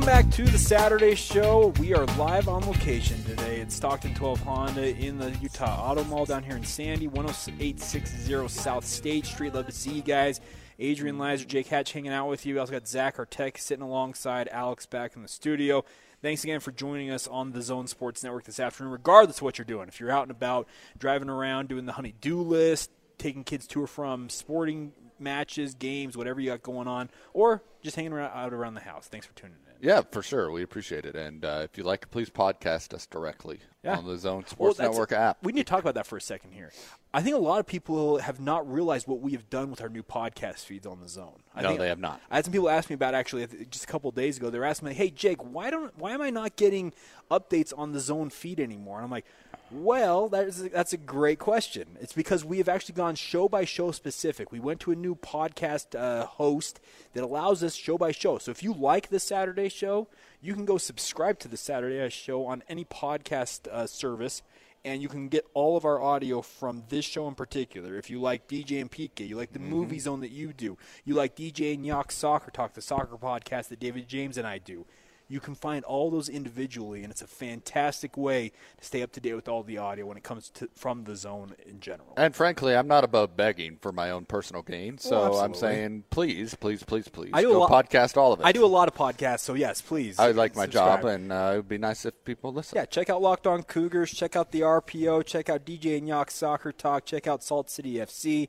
Welcome back to the Saturday Show. We are live on location today at Stockton 12 Honda in the Utah Auto Mall down here in Sandy, 10860 South State Street. Love to see you guys. Adrian Lizer, Jake Hatch hanging out with you. We also got Zach Artek sitting alongside Alex back in the studio. Thanks again for joining us on the Zone Sports Network this afternoon, regardless of what you're doing. If you're out and about, driving around, doing the honey-do list, taking kids to or from sporting matches, games, whatever you got going on, or just hanging out around the house. Thanks for tuning in. Yeah, for sure. We appreciate it. And uh, if you like please podcast us directly Yeah. on the Zone Sports that's- Network app. We need to talk about that for a second here. I think a lot of people have not realized what we have done with our new podcast feeds on the Zone. I No, think, they have not. I had some people ask me about actually just a couple days ago. They were asking me, "Hey Jake, why don't why am I not getting updates on the Zone feed anymore?" And I'm like, "Well, that is that's a great question. It's because we have actually gone show by show specific. We went to a new podcast uh, host that allows us show by show. So if you like the Saturday show, you can go subscribe to the Saturday show on any podcast uh, service and you can get all of our audio from this show in particular. If you like DJ and PK, you like the movie zone that you do, you like DJ and Yak Soccer Talk, the soccer podcast that David James and I do. You can find all those individually, and it's a fantastic way to stay up to date with all the audio when it comes to from the zone in general. And frankly, I'm not above begging for my own personal gain. So Well, I'm saying, please, please, please, please, I do a go lot- podcast all of it. I do a lot of podcasts, so yes, please. I like my subscribe. job, and uh, it would be nice if people listen. Yeah, check out Locked On Cougars. Check out the RPO. Check out DJ and Yak Soccer Talk. Check out Salt City FC.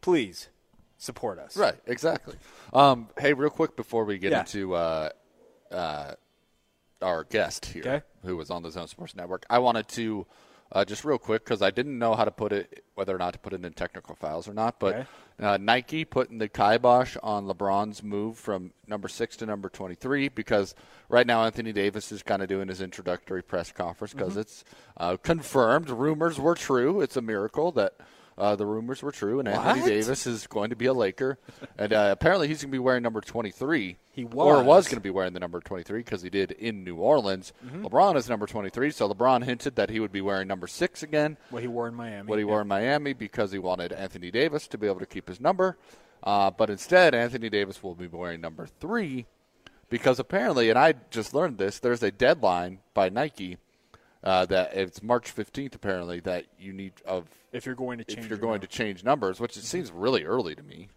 Please support us. Right, exactly. Um, hey, real quick before we get Yeah. into uh, uh, our guest here, Okay. who was on the Zone Sports Network, I wanted to uh, just real quick because I didn't know how to put it, whether or not to put it in technical files or not. But Okay. uh, Nike putting the kibosh on LeBron's move from number six to number twenty-three because right now Anthony Davis is kind of doing his introductory press conference because Mm-hmm. it's uh, confirmed. Rumors were true. It's a miracle that. Uh, the rumors were true, and Anthony What? Davis is going to be a Laker, and uh, apparently he's going to be wearing number 23. He or was. was going to be wearing the number 23 because he did in New Orleans. Mm-hmm. LeBron is number 23, so LeBron hinted that he would be wearing number six again. What he wore in Miami. What he Yeah. wore in Miami because he wanted Anthony Davis to be able to keep his number, uh, but instead Anthony Davis will be wearing number three because apparently, and I just learned this, there's a deadline by Nike. Uh, that it's March 15th apparently that you need of If you're going to change, if you're going number. to change numbers, which it seems really early to me.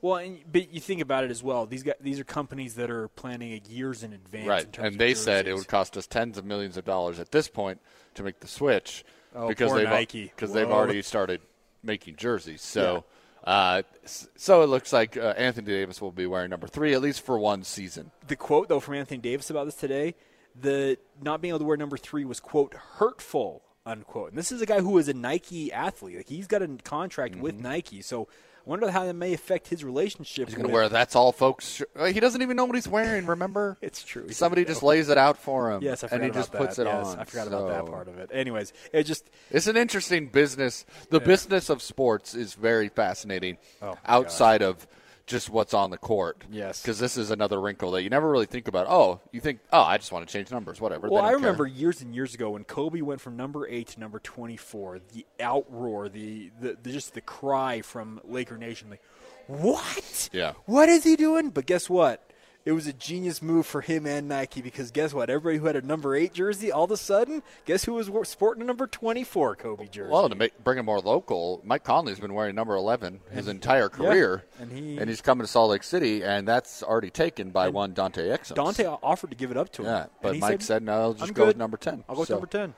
Well, and, but you think about it as well. These guys, these are companies that are planning years in advance. in Right, terms and they said it would cost us tens of millions of dollars at this point to make the switch Oh, because they've Nike. because they've already started making jerseys. So, uh, so it looks like uh, Anthony Davis will be wearing number three at least for one season. the quote though from Anthony Davis about this today, the not being able to wear number three was quote hurtful unquote. And this is a guy who is a Nike athlete. Like he's got a contract with Nike, so I wonder how that may affect his relationship. Mm-hmm. He's going to wear that's all, folks. uh, He doesn't even know what he's wearing. Remember, It's true. He Somebody just know. lays it out for him. Yes, I forgot and he just that. puts it yes, on. I forgot about that part of it. Anyways, it just It's an interesting business. The business of sports is very fascinating Oh, outside of just what's on the court. Yes. Because this is another wrinkle that you never really think about. Oh, you think, oh, I just want to change numbers, whatever. Well, I care. remember years and years ago when Kobe went from number eight to number twenty-four. The outroar, the, the, the just the cry from Laker Nation, like, "What? Yeah. what is he doing?" But guess what? It was a genius move for him and Nike because guess what? Everybody who had a number eight jersey, all of a sudden, guess who was sporting a number twenty-four Kobe jersey? Well, to make, bring it more local, Mike Conley's been wearing number 11 his entire career. and he- and he's coming to Salt Lake City, and that's already taken by one Dante Exum. Dante offered to give it up to him. Yeah, but Mike said, no, I'll just "I'm go with number 10. I'll go with number ten.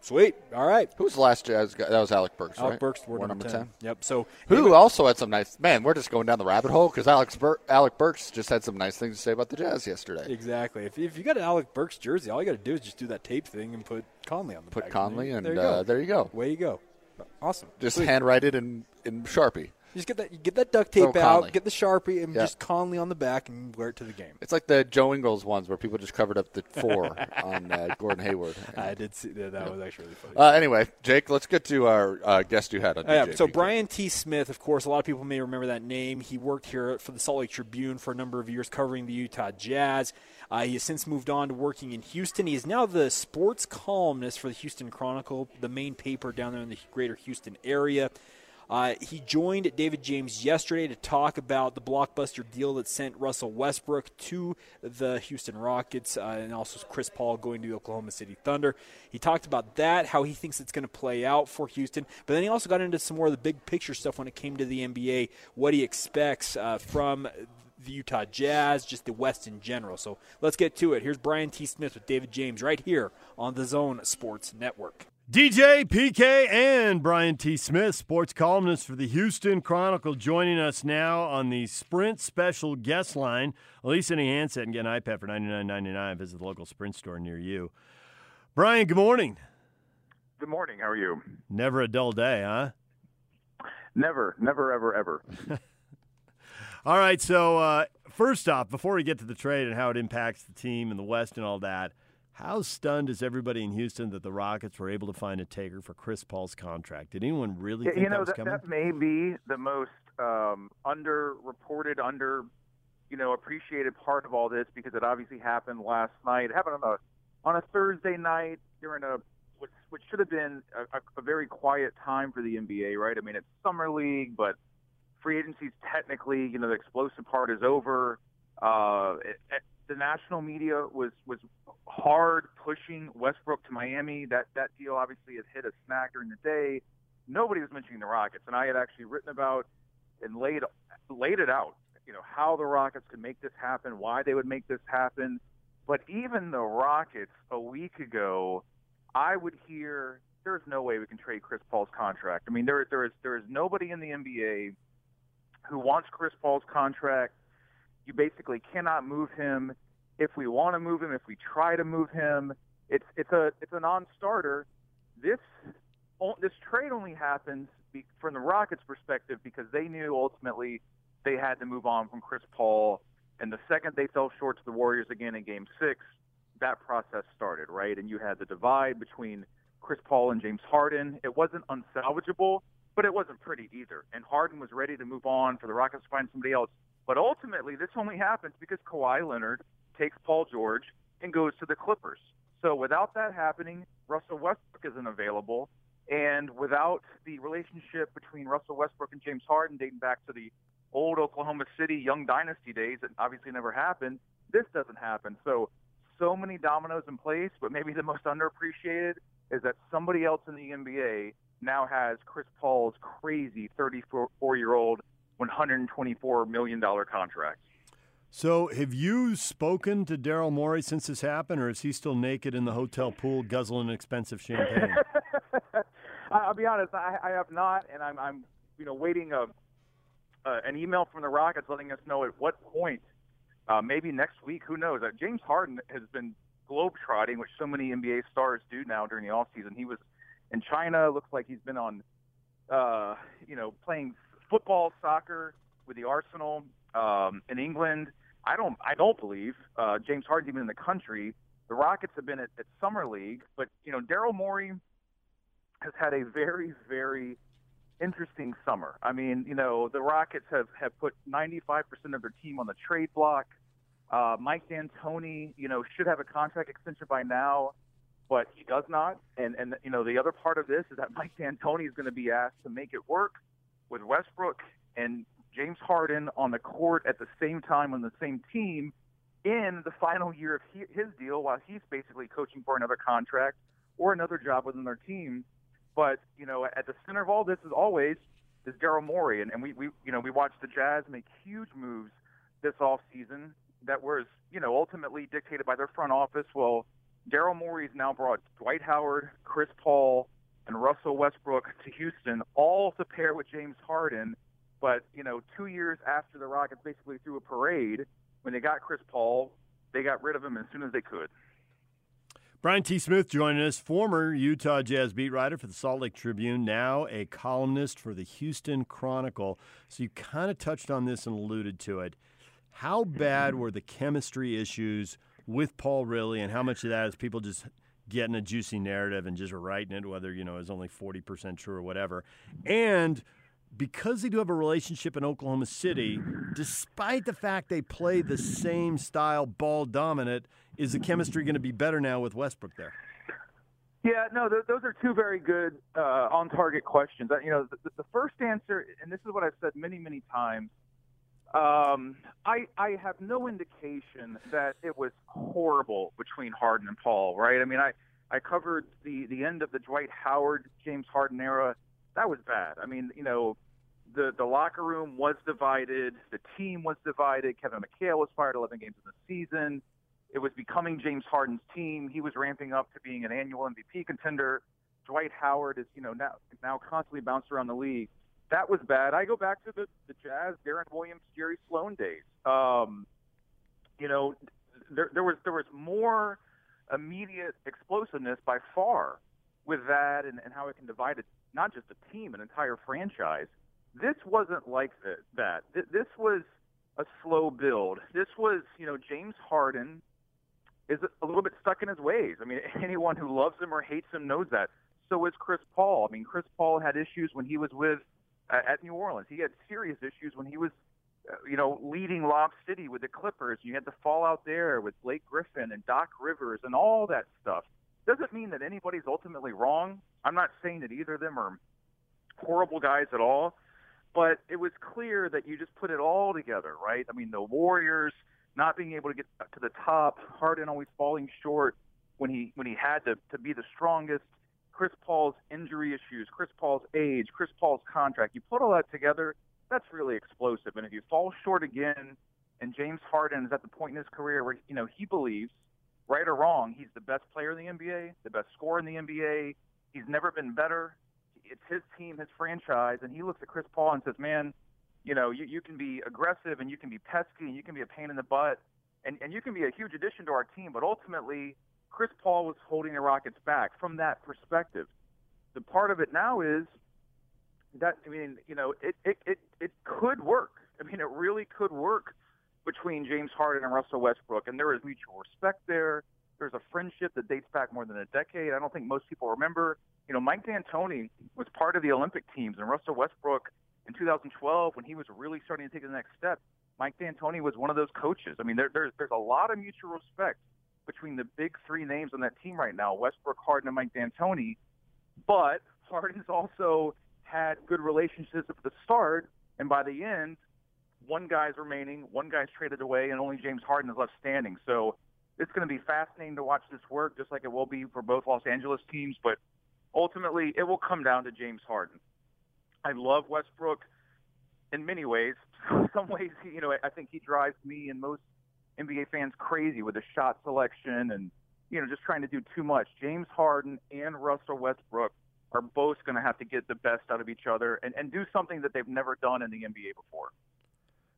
Sweet. All right. Who's the last Jazz guy? That was Alec Burks, Alec right? Burks wore number, number 10. Yep. So Who also had some nice man? We're just going down the rabbit hole because Alex Bur- Alec Burks just had some nice things to say about the Jazz yesterday. Exactly. If, if you got an Alec Burks jersey, all you got to do is just do that tape thing and put Conley on the Put. Conley, and there you uh, go. there you go. Way you go. Awesome. Just Sweet. handwrite it in in Sharpie. Just get that. You get that duct tape Throw out. Conley. Get the sharpie and Yeah. just Conley on the back and wear it to the game. It's like the Joe Ingles ones where people just covered up the four on uh, Gordon Hayward. I did see that. That was actually really funny. Uh, anyway, Jake, let's get to our uh, guest you had on. Oh, yeah, so Brian T. Smith, of course, a lot of people may remember that name. He worked here for the Salt Lake Tribune for a number of years, covering the Utah Jazz. Uh, he has since moved on to working in Houston. He is now the sports columnist for the Houston Chronicle, the main paper down there in the greater Houston area. Uh, he joined David James yesterday to talk about the blockbuster deal that sent Russell Westbrook to the Houston Rockets uh, and also Chris Paul going to Oklahoma City Thunder. He talked about that, how he thinks it's going to play out for Houston, but then he also got into some more of the big picture stuff when it came to the NBA, what he expects uh, from the Utah Jazz, just the West in general. So let's get to it. Here's Brian T. Smith with David James right here on the Zone Sports Network. DJ, PK, and Brian T. Smith, sports columnist for the Houston Chronicle, joining us now on the Sprint special guest line. Lease any handset and get an iPad for $99.99. Visit the local Sprint store near you. Brian, good morning. Good morning. How are you? Never a dull day, huh? Never, never, ever, ever. all right. So, uh, first off, before we get to the trade and how it impacts the team and the West and all that, how stunned is everybody in Houston that the Rockets were able to find a taker for Chris Paul's contract? Did anyone really think you know, that was that? That may be the most um, underreported, under you know appreciated part of all this because it obviously happened last night. It happened on a on a Thursday night during a which, which should have been a, a very quiet time for the NBA, right? I mean, it's summer league, but free agency's technically, you know, the explosive part is over. Uh, it, the national media was was hard pushing Westbrook to Miami. That that deal obviously had hit a snag during the day. Nobody was mentioning the Rockets, and I had actually written about and laid laid it out. You know how the Rockets could make this happen, why they would make this happen. But even the Rockets a week ago, I would hear there's no way we can trade Chris Paul's contract. I mean, there there is there is nobody in the NBA who wants Chris Paul's contract. You basically cannot move him. If we want to move him, if we try to move him, it's it's a it's a non-starter. This this trade only happens from the Rockets' perspective because they knew ultimately they had to move on from Chris Paul, and the second they fell short to the Warriors again in Game Six, that process started right, and you had the divide between Chris Paul and James Harden. It wasn't unsalvageable, but it wasn't pretty either. And Harden was ready to move on for the Rockets to find somebody else. But ultimately, this only happens because Kawhi Leonard takes Paul George and goes to the Clippers. So without that happening, Russell Westbrook isn't available. And without the relationship between Russell Westbrook and James Harden dating back to the old Oklahoma City young dynasty days that obviously never happened, this doesn't happen. So, so many dominoes in place, but maybe the most underappreciated is that somebody else in the NBA now has Chris Paul's crazy 34 year old $124 million contract. So, have you spoken to Daryl Morey since this happened, or is he still naked in the hotel pool guzzling expensive champagne? I'll be honest, I, I have not, and I'm, I'm you know, waiting a, uh, an email from the Rockets letting us know at what point, uh, maybe next week, who knows. Uh, James Harden has been globetrotting, which so many NBA stars do now during the off season. He was in China. Looks like he's been on, uh, you know, playing football, soccer with the Arsenal um, in England. I don't, I don't believe uh, James Harden's even in the country. The Rockets have been at, at summer league, but you know, Daryl Morey has had a very, very interesting summer. I mean, you know, the Rockets have have put 95% of their team on the trade block. Uh, Mike D'Antoni, you know, should have a contract extension by now, but he does not. And and you know, the other part of this is that Mike D'Antoni is going to be asked to make it work with Westbrook and James Harden on the court at the same time on the same team in the final year of he, his deal while he's basically coaching for another contract or another job within their team. But, you know, at the center of all this is always is Daryl Morey. And, and we, we, you know, we watched the Jazz make huge moves this off season that was, you know, ultimately dictated by their front office. Well, Daryl Morey's now brought Dwight Howard, Chris Paul, and Russell Westbrook to Houston, all to pair with James Harden. But, you know, two years after the Rockets basically threw a parade, when they got Chris Paul, they got rid of him as soon as they could. Brian T. Smith joining us, former Utah Jazz beat writer for the Salt Lake Tribune, now a columnist for the Houston Chronicle. So you kind of touched on this and alluded to it. How bad were the chemistry issues with Paul really, and how much of that is people just getting a juicy narrative and just writing it, whether you know is only forty percent true or whatever. And because they do have a relationship in Oklahoma City, despite the fact they play the same style, ball dominant, is the chemistry going to be better now with Westbrook there? Yeah, no, th- those are two very good uh, on-target questions. You know, the first answer, and this is what I've said many, many times. Um, I I have no indication that it was horrible between Harden and Paul, right? I mean, I I covered the the end of the Dwight Howard James Harden era. That was bad. I mean, you know, the the locker room was divided, the team was divided. Kevin McHale was fired 11 games in the season. It was becoming James Harden's team. He was ramping up to being an annual MVP contender. Dwight Howard is, you know, now now constantly bounced around the league. That was bad. I go back to the the Jazz, Deron Williams, Jerry Sloan days. Um, you know, there there was there was more immediate explosiveness by far with that and, and how it can divide it, not just a team, an entire franchise. This wasn't like that. This was a slow build. This was, you know, James Harden is a little bit stuck in his ways. I mean, anyone who loves him or hates him knows that. So is Chris Paul. I mean, Chris Paul had issues when he was with at New Orleans. He had serious issues when he was, uh, you know, leading Lob City with the Clippers. You had the fallout there with Blake Griffin and Doc Rivers and all that stuff. Doesn't mean that anybody's ultimately wrong. I'm not saying that either of them are horrible guys at all, but it was clear that you just put it all together, right? I mean, the Warriors not being able to get to the top, Harden always falling short when he when he had to to be the strongest. Chris Paul's injury issues, Chris Paul's age, Chris Paul's contract. You put all that together, that's really explosive. And if you fall short again, and James Harden is at the point in his career where you know he believes, right or wrong, he's the best player in the NBA, the best scorer in the NBA. He's never been better. It's his team, his franchise, and he looks at Chris Paul and says, "Man, you know, you, you can be aggressive and you can be pesky and you can be a pain in the butt and, and you can be a huge addition to our team, but ultimately Chris Paul was holding the Rockets back from that perspective. The part of it now is that I mean, you know, it it it, it could work. I mean, it really could work between James Harden and Russell Westbrook, and there is mutual respect there. There's a friendship that dates back more than a decade. I don't think most people remember. You know, Mike D'Antoni was part of the Olympic teams, and Russell Westbrook in 2012 when he was really starting to take the next step. Mike D'Antoni was one of those coaches. I mean, there, there's there's a lot of mutual respect between the big three names on that team right now: Westbrook, Harden, and Mike D'Antoni. But Harden's also had good relationships at the start, and by the end, one guy's remaining, one guy's traded away, and only James Harden is left standing. So it's going to be fascinating to watch this work, just like it will be for both Los Angeles teams. But ultimately, it will come down to James Harden. I love Westbrook in many ways. Some ways, you know, I think he drives me and most NBA fans crazy with his shot selection and you know just trying to do too much. James Harden and Russell Westbrook are both going to have to get the best out of each other and, and do something that they've never done in the NBA before.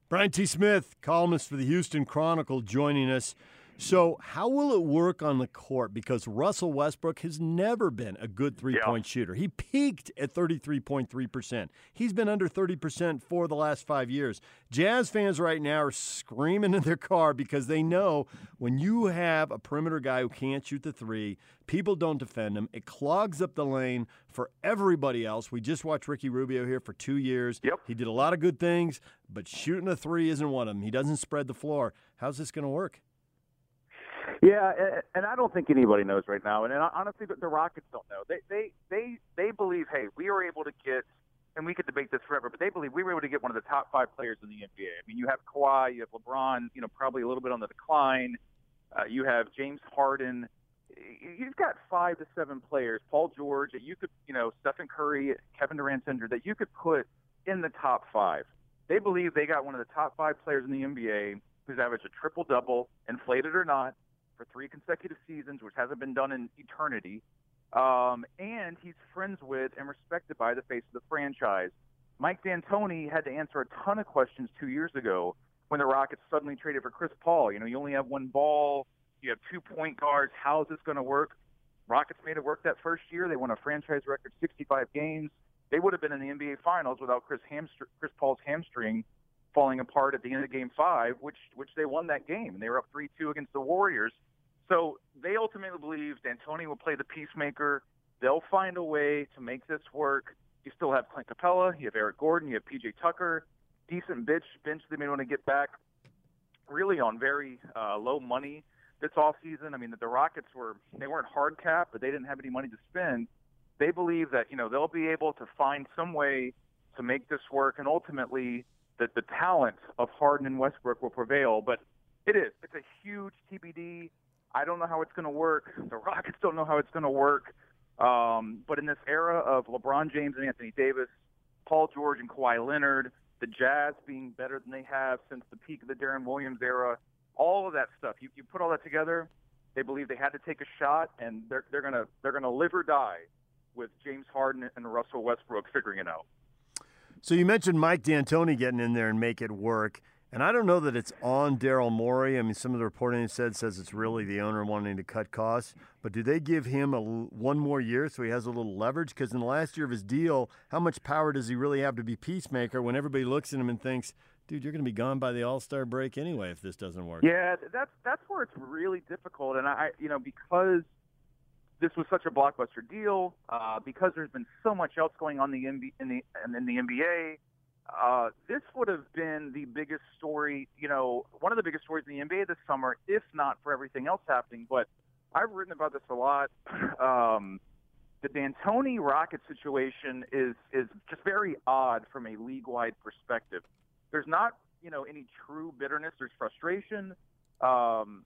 Brian T. Smith, columnist for the Houston Chronicle, joining us. So, how will it work on the court? Because Russell Westbrook has never been a good three point yeah. shooter. He peaked at 33.3%. He's been under 30% for the last five years. Jazz fans right now are screaming in their car because they know when you have a perimeter guy who can't shoot the three, people don't defend him. It clogs up the lane for everybody else. We just watched Ricky Rubio here for two years. Yep. He did a lot of good things, but shooting a three isn't one of them. He doesn't spread the floor. How's this going to work? Yeah, and I don't think anybody knows right now. And honestly, the Rockets don't know. They they they they believe, hey, we were able to get, and we could debate this forever, but they believe we were able to get one of the top five players in the NBA. I mean, you have Kawhi, you have LeBron, you know, probably a little bit on the decline. Uh, you have James Harden. You've got five to seven players, Paul George, that you could, you know, Stephen Curry, Kevin Durant, injured, that you could put in the top five. They believe they got one of the top five players in the NBA who's averaged a triple double, inflated or not, for three consecutive seasons, which hasn't been done in eternity. Um, and he's friends with and respected by the face of the franchise. Mike D'Antoni had to answer a ton of questions two years ago when the Rockets suddenly traded for Chris Paul. You know, you only have one ball, you have two point guards. How is this going to work? Rockets made it work that first year. They won a franchise record 65 games. They would have been in the NBA Finals without Chris, hamstr- Chris Paul's hamstring falling apart at the end of Game Five, which which they won that game. And they were up three two against the Warriors. So they ultimately believe D'Antoni will play the peacemaker. They'll find a way to make this work. You still have Clint Capela, you have Eric Gordon, you have PJ Tucker, decent bench bench they may want to get back, really on very uh, low money. this off season. I mean, the, the Rockets were they weren't hard cap, but they didn't have any money to spend. They believe that you know they'll be able to find some way to make this work, and ultimately that the talent of Harden and Westbrook will prevail. But it is it's a huge TBD. I don't know how it's going to work. The Rockets don't know how it's going to work. Um, but in this era of LeBron James and Anthony Davis, Paul George and Kawhi Leonard, the Jazz being better than they have since the peak of the Deron Williams era, all of that stuff. You, you put all that together, they believe they had to take a shot, and they're they're gonna they're gonna live or die with James Harden and Russell Westbrook figuring it out. So you mentioned Mike D'Antoni getting in there and make it work. And I don't know that it's on Daryl Morey. I mean, some of the reporting said says it's really the owner wanting to cut costs. But do they give him a one more year so he has a little leverage? Because in the last year of his deal, how much power does he really have to be peacemaker when everybody looks at him and thinks, "Dude, you're going to be gone by the All Star break anyway if this doesn't work." Yeah, that's that's where it's really difficult. And I, you know, because this was such a blockbuster deal, uh, because there's been so much else going on in the in the in the NBA uh, this would have been the biggest story, you know, one of the biggest stories in the NBA this summer, if not for everything else happening. But I've written about this a lot. Um, the D'Antoni Rocket situation is is just very odd from a league-wide perspective. There's not, you know, any true bitterness. There's frustration, um,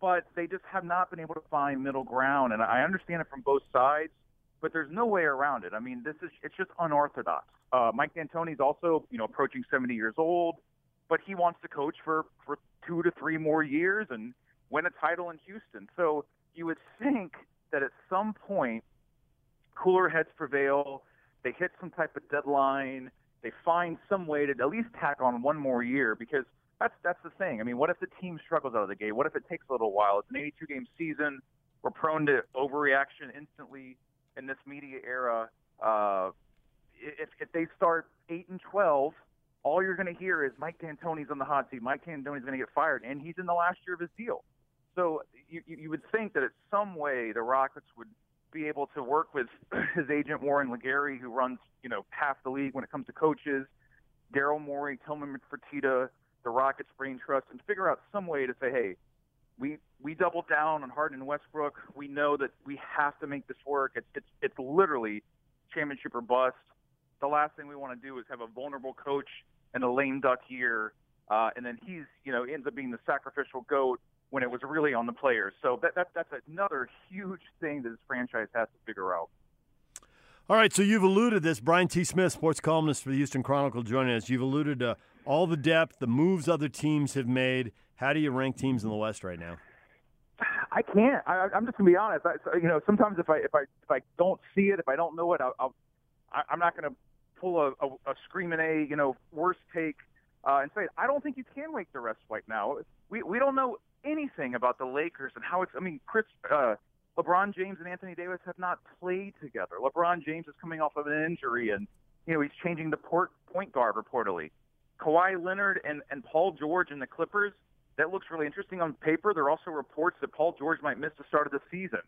but they just have not been able to find middle ground. And I understand it from both sides, but there's no way around it. I mean, this is it's just unorthodox. Uh, Mike D'Antoni's also, you know, approaching 70 years old, but he wants to coach for for two to three more years and win a title in Houston. So you would think that at some point, cooler heads prevail. They hit some type of deadline. They find some way to at least tack on one more year because that's that's the thing. I mean, what if the team struggles out of the gate? What if it takes a little while? It's an 82 game season. We're prone to overreaction instantly in this media era. Uh, if, if they start eight and twelve, all you're going to hear is Mike D'Antoni's on the hot seat. Mike D'Antoni's going to get fired, and he's in the last year of his deal. So you, you would think that at some way the Rockets would be able to work with his agent Warren LeGarie, who runs you know half the league when it comes to coaches, Daryl Morey, Tillman Fertitta, the Rockets Brain Trust, and figure out some way to say, hey, we we double down on Harden and Westbrook. We know that we have to make this work. It's it's it's literally championship or bust the last thing we want to do is have a vulnerable coach and a lame duck year, uh, and then he's you know ends up being the sacrificial goat when it was really on the players. So that, that that's another huge thing that this franchise has to figure out. All right, so you've alluded this. Brian T. Smith, sports columnist for the Houston Chronicle, joining us. You've alluded to all the depth, the moves other teams have made. How do you rank teams in the West right now? I can't. I, I'm just gonna be honest. I, you know, sometimes if I if I if I don't see it, if I don't know it, I'll, I'll I'm not to pull a, a, a screaming a you know worst take uh, and say I don't think you can make the rest right now. We we don't know anything about the Lakers and how it's. I mean, Chris, uh, LeBron James and Anthony Davis have not played together. LeBron James is coming off of an injury, and you know he's changing the port, point guard reportedly. Kawhi Leonard and and Paul George and the Clippers. That looks really interesting on paper. There are also reports that Paul George might miss the start of the season.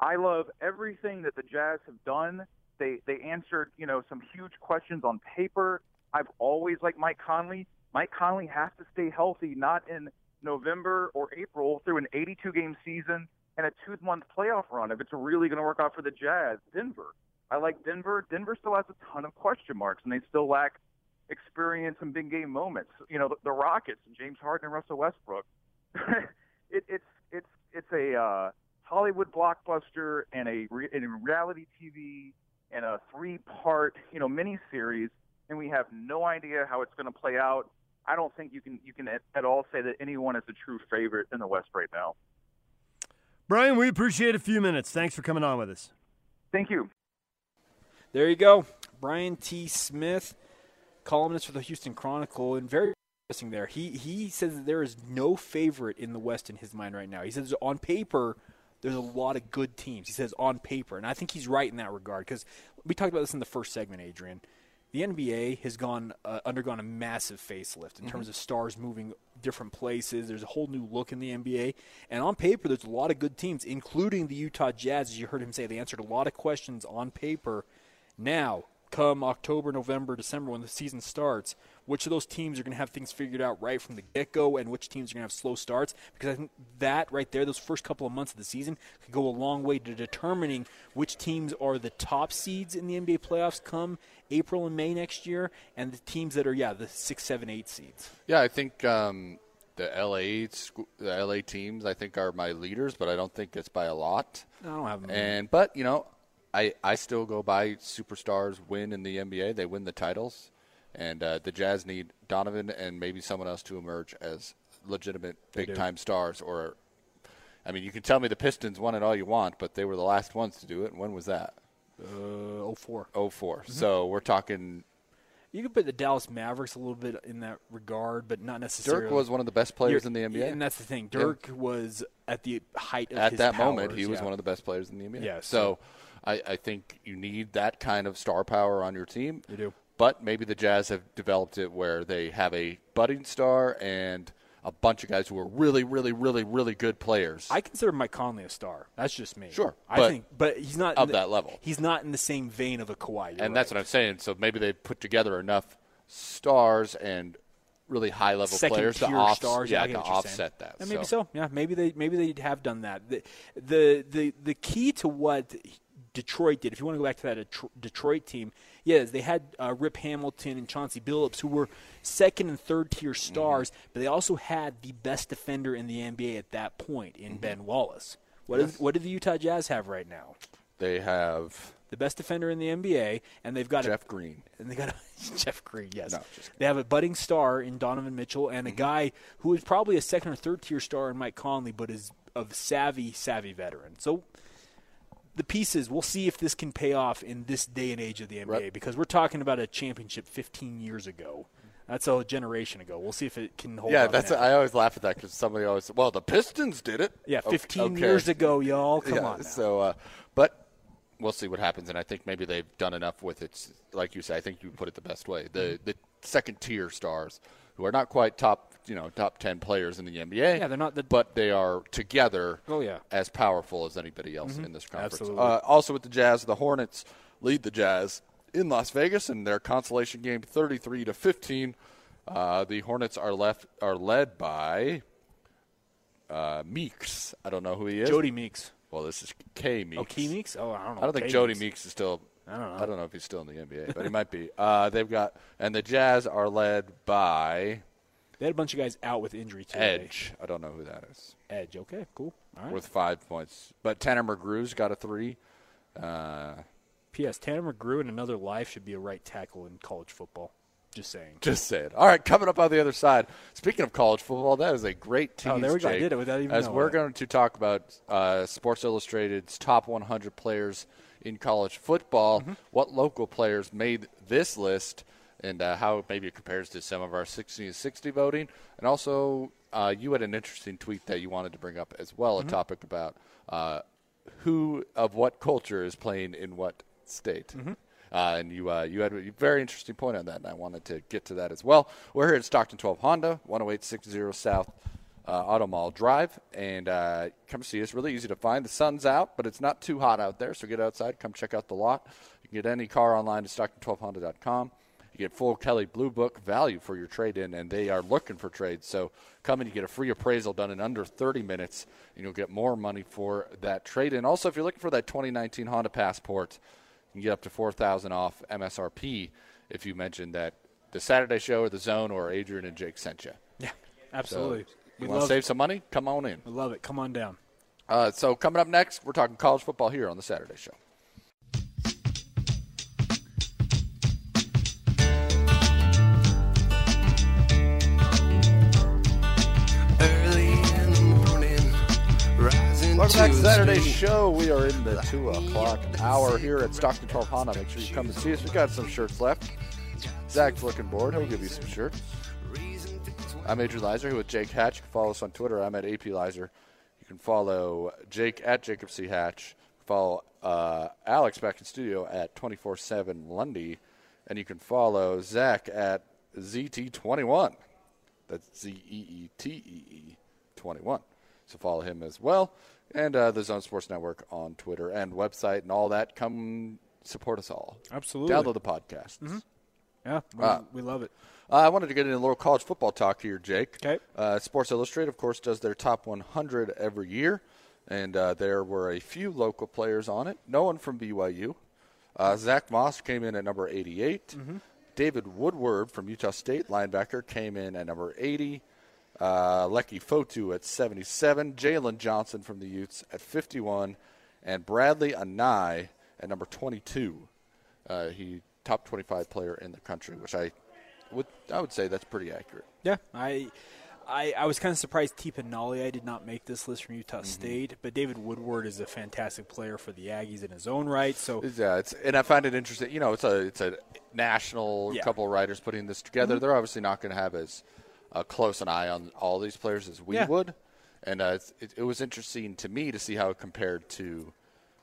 I love everything that the Jazz have done they they answered you know some huge questions on paper. I've always liked Mike Conley. Mike Conley has to stay healthy, not in November or April through an 82 game season and a two month playoff run. If it's really going to work out for the Jazz, Denver. I like Denver. Denver still has a ton of question marks, and they still lack experience some big game moments. You know, the, the Rockets and James Harden and Russell Westbrook. it, it's it's it's a uh, Hollywood blockbuster and a, re- and a reality TV and a three-part, you know, mini-series, and we have no idea how it's going to play out. I don't think you can you can at, at all say that anyone is a true favorite in the West right now. Brian, we appreciate a few minutes. Thanks for coming on with us. Thank you. There you go, Brian T. Smith, columnist for the Houston Chronicle, and very interesting there. He he says that there is no favorite in the West in his mind right now. He says on paper there's a lot of good teams. He says on paper, and I think he's right in that regard because we talked about this in the first segment, Adrian. The NBA has gone uh, undergone a massive facelift in mm-hmm. terms of stars moving different places. There's a whole new look in the NBA, and on paper, there's a lot of good teams, including the Utah Jazz. As you heard him say, they answered a lot of questions on paper. Now, come October, November, December when the season starts, which of those teams are going to have things figured out right from the get go, and which teams are going to have slow starts. Because I think that right there, those first couple of months of the season, could go a long way to determining which teams are the top seeds in the NBA playoffs come April and May next year, and the teams that are yeah the six, seven, eight seeds. Yeah, I think um, the LA the LA teams I think are my leaders, but I don't think it's by a lot. I don't have them. And but you know, I I still go by superstars win in the NBA. They win the titles, and uh, the Jazz need Donovan and maybe someone else to emerge as legitimate big time stars. Or, I mean, you can tell me the Pistons won it all you want, but they were the last ones to do it. And when was that? Uh, 04. 4 mm-hmm. So we're talking. You could put the Dallas Mavericks a little bit in that regard, but not necessarily. Dirk was one of the best players in the NBA, and that's the thing. Dirk yeah. was at the height of at that powers, moment. He yeah. was one of the best players in the NBA. Yeah. So, I, I think you need that kind of star power on your team. You do. But maybe the Jazz have developed it where they have a budding star and a bunch of guys who are really, really, really, really good players. I consider Mike Conley a star. That's just me. Sure, I think, but he's not of the, that level. He's not in the same vein of a Kawhi. and right. that's what I'm saying. So maybe they put together enough stars and really high level Second players to, off, stars, yeah, to offset that. And maybe so. Yeah, maybe they maybe they have done that. The the the, the key to what Detroit did, if you want to go back to that Detroit team, yes, they had uh, Rip Hamilton and Chauncey Billups, who were second and third tier Mm-hmm. stars, mm-hmm. but they also had the best defender in the NBA at that point in Mm-hmm. Ben Wallace. What, Yes. is, what do the Utah Jazz have right now? They have The best defender in the NBA, and they've got Jeff a, Green. and they got a, Jeff Green. Yes, No, they have a budding star in Donovan Mitchell and a Mm-hmm. guy who is probably a second or third tier star in Mike Conley, but is of savvy, savvy veteran. So the pieces, we'll see if this can pay off in this day and age of the NBA Right. because we're talking about a championship 15 years ago. That's a generation ago. We'll see if it can hold. Yeah, up that's. now. I always laugh at that because somebody always. Well, the Pistons did it. yeah, 15 okay. years ago, y'all. Come yeah, on. Now. So, uh, but we'll see what happens, and I think maybe they've done enough with it. Like you say, I think you put it the best way. The Mm-hmm. the second tier stars who are not quite top, you know, top ten players in the NBA. Yeah, they're not the- but they are together. Oh, yeah. as powerful as anybody else in this conference. Uh, also with the Jazz, the Hornets lead the Jazz in Las Vegas in their consolation game, thirty-three to fifteen. Uh, the Hornets are left are led by uh, Meeks. I don't know who he is. Jodie Meeks. Well, this is K Meeks. Oh, K Meeks. Oh, I don't know. I don't think K Jodie Meeks. Meeks is still. I don't know. I don't know if he's still in the NBA, but he might be. Uh, they've got and the Jazz are led by They had a bunch of guys out with injury today. Edge. I don't know who that is. Edge. Okay, cool. All right. With five points, but Tanner McGrew's got a three. Uh, P.S. Tanner McGrew in another life should be a right tackle in college football. Just saying. Just saying. All right, coming up on the other side. Speaking of college football, that is a great team. Oh, there we Jake, go. I did it without even As we're it. going to talk about uh, Sports Illustrated's top 100 players in college football, Mm-hmm. what local players made this list, and uh, how maybe it compares to some of our 60 to 60 voting. And also, uh, you had an interesting tweet that you wanted to bring up as well, Mm-hmm. a topic about uh, who of what culture is playing in what state. Mm-hmm. Uh, and you uh, you had a very interesting point on that, and I wanted to get to that as well. We're here at Stockton 12 Honda, 10860 South uh, Auto Mall Drive, and uh, come see us. Really easy to find. The sun's out, but it's not too hot out there, so get outside. Come check out the lot. You can get any car online at Stockton12Honda.com. You get full Kelley Blue Book value for your trade in, and they are looking for trades. So come and you get a free appraisal done in under 30 minutes, and you'll get more money for that trade in. Also, if you're looking for that 2019 Honda Passport, you can get up to 4000 off MSRP if you mention that the Saturday show or the zone or Adrian and Jake sent you. Yeah, So absolutely. you we want to save some money? Come on in. We love it. Come on down. Uh, so coming up next, we're talking college football here on the Saturday show. Welcome back to Saturday's show. We are in the 2 o'clock hour here at Stockton 12 Honda. Make sure you come and see us. We've got some shirts left. Zach's looking bored. He'll give you some shirts. I'm Adrian Lizer here with Jake Hatch. You can follow us on Twitter. I'm at AP Lizer. You can follow Jake at Jacob C. Hatch. Follow uh, Alex back in studio at 24 7 Lundy. And you can follow Zach at ZT21. That's Z E E T E E 21. So follow him as well. And uh, the Zone Sports Network on Twitter and website and all that. Come support us all. Absolutely. Download the podcast. Yeah, we, Uh, we love it. Uh, I wanted to get into a little college football talk here, Jake. Okay. Uh, Sports Illustrated, of course, does their top 100 every year, and uh, there were a few local players on it. No one from BYU. Uh, Zach Moss came in at number 88. David Woodward from Utah State, linebacker, came in at number 80. Uh, Leki Fotu at 77. Jaylon Johnson from the Utes at 51. And Bradlee Anae at number 22. Uh, he top 25 player in the country, which I would I would say that's pretty accurate. Yeah, I, I, I was kind of surprised Tipa Nalia did not make this list from Mm-hmm. Utah State, but David Woodward is a fantastic player for the Aggies in his own right. So Yeah, it's and I find it interesting. You know, it's a it's a national Yeah. couple of writers putting this together. They're obviously not going to have as uh, close an eye on all these players as we Yeah. would, and uh, it, it was interesting to me to see how it compared to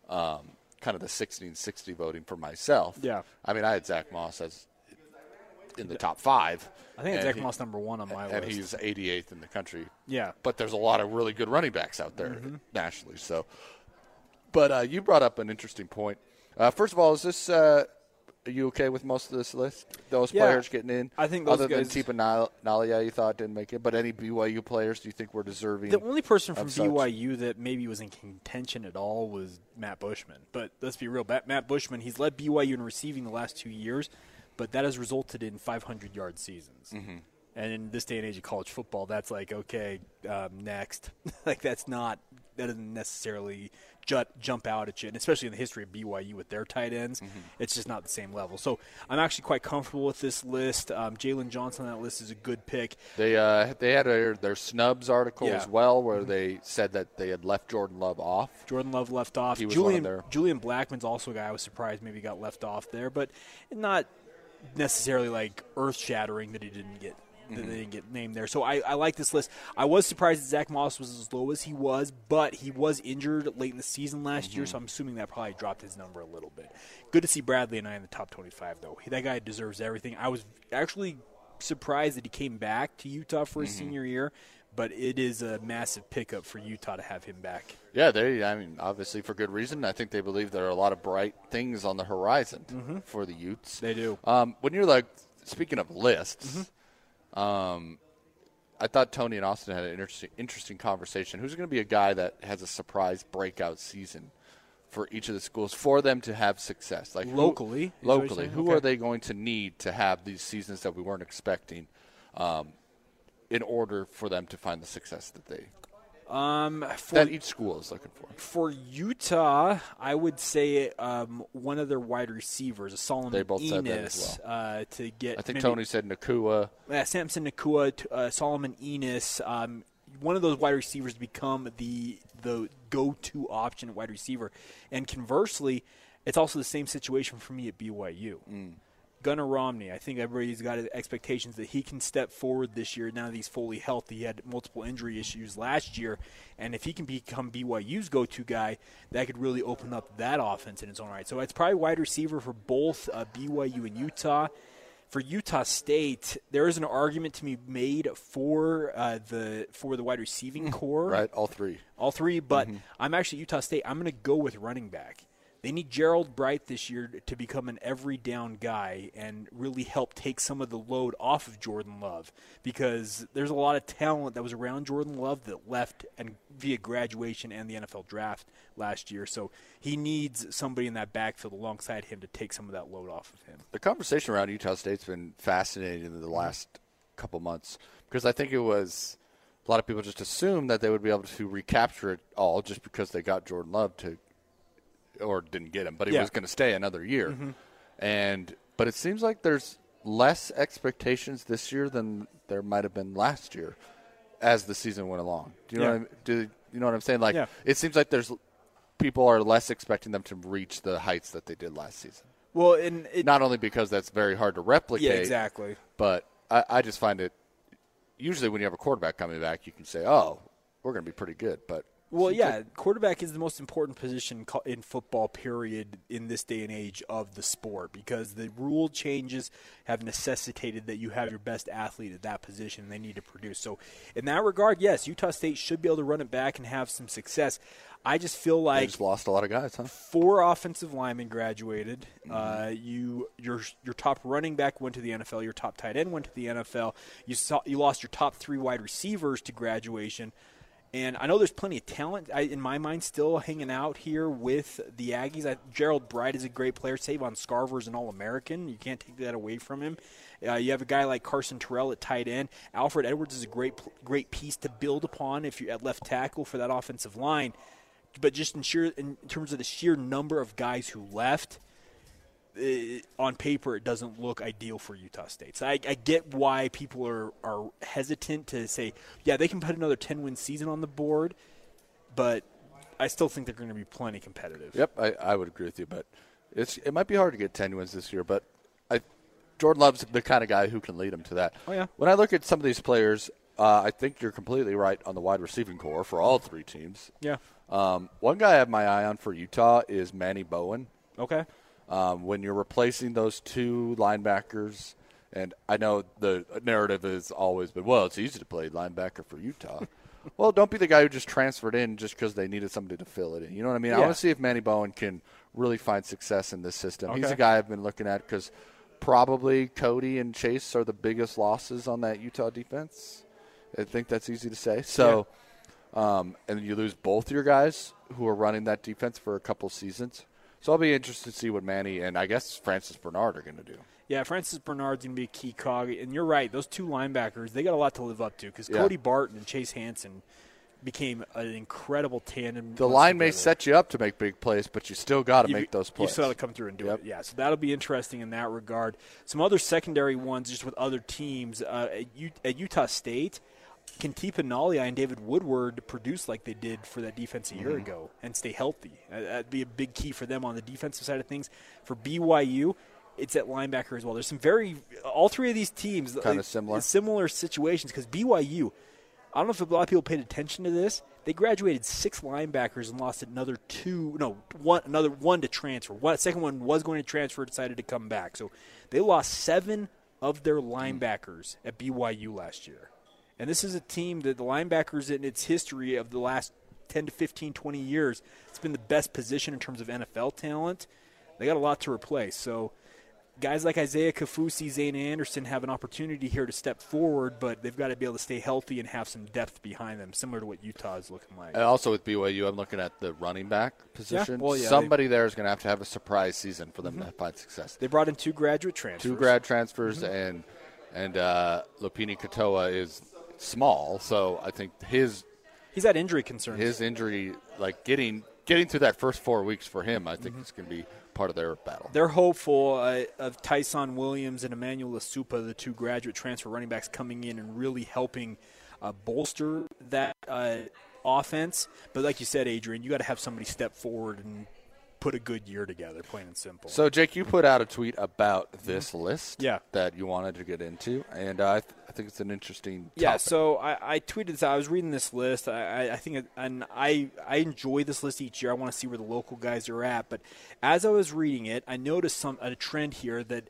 um, kind of the 1660 voting for myself. Yeah. I mean, I had Zach Moss as in the top five. I think Zach he- Moss number one on my and list. And he's 88th in the country. Yeah. but there's a lot of really good running backs out there Mm-hmm. nationally. So, but uh, you brought up an interesting point. Uh, first of all, is this? Uh, are you okay with most of this list? Those Yeah. players getting in. I think those other guys- than Tipa Nal- Nalia, you thought didn't make it, but any BYU players do you think were deserving? The only person from such? BYU that maybe was in contention at all was Matt Bushman. But let's be real, Matt Matt Bushman, he's led BYU in receiving the last two years, but that has resulted in 500 yard seasons. Mm-hmm. And in this day and age of college football, that's like okay, um, next. like that's not that doesn't necessarily jut, jump out at you, and especially in the history of BYU with their tight ends, Mm-hmm. it's just not the same level. So I'm actually quite comfortable with this list. Um, Jaylon Johnson on that list is a good pick. They uh, they had their, their snubs article Yeah. as well, where they said that they had left Jordan Love off. Jordan Love left off. He was one of Julian their- Julian Blackmon's also a guy I was surprised maybe got left off there, but not necessarily like earth shattering that he didn't get that Mm-hmm. they didn't get named there. So I, I like this list. I was surprised that Zach Moss was as low as he was, but he was injured late in the season last year, Mm-hmm. so I'm assuming that probably dropped his number a little bit. Good to see Bradlee Anae in the top 25 though. That guy deserves everything. I was actually surprised that he came back to Utah for his Mm-hmm. senior year. But it is a massive pickup for Utah to have him back. Yeah, they. I mean, obviously for good reason. I think they believe there are a lot of bright things on the horizon for the Utes. They do. Um, when you're like speaking of lists, Mm-hmm. Um, I thought Tony and Austin had an interesting, interesting conversation. Who's going to be a guy that has a surprise breakout season for each of the schools for them to have success? Like Locally, is locally, who Okay. are they going to need to have these seasons that we weren't expecting? Um, in order for them to find the success that they Um, for that each school is looking for. for Utah, I would say um, one of their wide receivers, a Solomon They both said that Enis, as uh, to get. I think maybe- Tony said Nacua. uh, Samson Nacua, uh, Solomon Enis, um, one of those wide receivers to become the the go to option wide receiver. And conversely, it's also the same situation for me at BYU. Gunnar Romney, I think everybody's got expectations that he can step forward this year now that he's fully healthy. He had multiple injury issues last year, and if he can become BYU's go to guy, that could really open up that offense in its own right. So it's probably wide receiver for both uh, BYU and Utah for Utah State, there is an argument to be made for uh, the for the wide receiving core, Right, all three. all three. But I'm actually Utah State. I'm going to go with running back. They need Gerold Bright this year to become an every down guy and really help take some of the load off of Jordan Love because there's a lot of talent that was around Jordan Love that left and via graduation and the NFL draft last year. So he needs somebody in that backfield alongside him to take some of that load off of him. The conversation around Utah State's been fascinating in the last couple months because I think it was a lot of people just assumed that they would be able to recapture it all just because they got Jordan Love to, or didn't get him, but he Yeah. was going to stay another year. Mm-hmm. And but it seems like there's less expectations this year than there might have been last year as the season went along. Do you know what I'm, do you know what I'm saying? Like Yeah. it seems like there's people are less expecting them to reach the heights that they did last season. Well, and it, Not only because that's very hard to replicate, yeah, exactly. but I, I just find it usually when you have a quarterback coming back, you can say, "Oh, we're going to be pretty good," but Well, yeah, quarterback is the most important position in football, period, in this day and age of the sport because the rule changes have necessitated that you have your best athlete at that position and they need to produce. So, in that regard, yes, Utah State should be able to run it back and have some success. I just feel They like just lost a lot of guys, huh? four offensive linemen graduated. Uh, you your your top running back went to the NFL. Your top tight end went to the NFL. You saw you lost your top three wide receivers to graduation. And I know there's plenty of talent I, in my mind still hanging out here with the Aggies. I, Gerold Bright is a great player. Savon Scarver is an All American. You can't take that away from him. Uh, you have a guy like Carson Terrell at tight end. Alfred Edwards is a great great piece to build upon if you're at left tackle for that offensive line but just in sheer in terms of the sheer number of guys who left, uh, on paper it doesn't look ideal for Utah State. So I, I get why people are are hesitant to say, yeah, they can put another ten win season on the board, but I still think they're going to be plenty competitive. Yep, I, I would agree with you, but it's it might be hard to get ten wins this year. But I, Jordan Love's the kind of guy who can lead them to that. Oh, yeah. When I look at some of these players, uh, I think you're completely right on the wide receiving core for all three teams. Yeah. Um, one guy I have my eye on for Utah is Manny Bowen. Okay. Um, when you're replacing those two linebackers, and I know the narrative has always been, well, it's easy to play linebacker for Utah. well, don't be the guy who just transferred in just because they needed somebody to fill it in. You know what I mean? I want to see if Manny Bowen can really find success in this system. He's a guy I've been looking at because probably Cody and Chase are the biggest losses on that Utah defense. I think that's easy to say. So, um, and you lose both your guys who are running that defense for a couple seasons. So I'll be interested to see what Manny and I guess Francis Bernard are going to do. Yeah, Francis Bernard's going to be a key cog, and you're right. Those two linebackers, they got a lot to live up to because Yeah. Cody Barton and Chase Hansen became an incredible tandem. The line may set you up to make big plays, but you still got to make those plays. You still got to come through and do Yep. it. Yeah, so that'll be interesting in that regard. Some other secondary ones, just with other teams uh, at, U- at Utah State. Can Tipa Nalia and David Woodward produce like they did for that defense a Mm-hmm. year ago and stay healthy? That'd be a big key for them on the defensive side of things. For BYU, it's at linebacker as well. There's some very all three of these teams Kinda similar. similar situations because BYU. I don't know if a lot of people paid attention to this. They graduated six linebackers and lost another two, no, one, another one to transfer. One second one was going to transfer, decided to come back. So they lost seven of their linebackers at BYU last year. And this is a team that the linebackers in its history of the last 10 to 15, 20 years, it's been the best position in terms of NFL talent. They got a lot to replace. So guys like Isaiah Kaufusi, Zayne Anderson have an opportunity here to step forward, but they've got to be able to stay healthy and have some depth behind them, similar to what Utah is looking like. And also with BYU, I'm looking at the running back position. well, yeah, they- Somebody there is going to have to have a surprise season for them to find success. They brought in two graduate transfers. Two grad transfers Mm-hmm. and and uh, Lopini Katoa is small, so I think his He's had injury concerns. his injury, like getting getting through that first four weeks for him, I Mm-hmm. think is going to be part of their battle. They're hopeful uh, of Tyson Williams and Emmanuel Esukpa, the two graduate transfer running backs, coming in and really helping uh, bolster that uh, offense. But like you said, Adrian, you got to have somebody step forward and put a good year together, plain and simple. So, Jake, you put out a tweet about this list Yeah. that you wanted to get into, and uh, I, th- I think it's an interesting Yeah, so I, I tweeted this. I was reading this list. I, I, think, it, and I, I enjoy this list each year. I want to see where the local guys are at. But as I was reading it, I noticed some a trend here that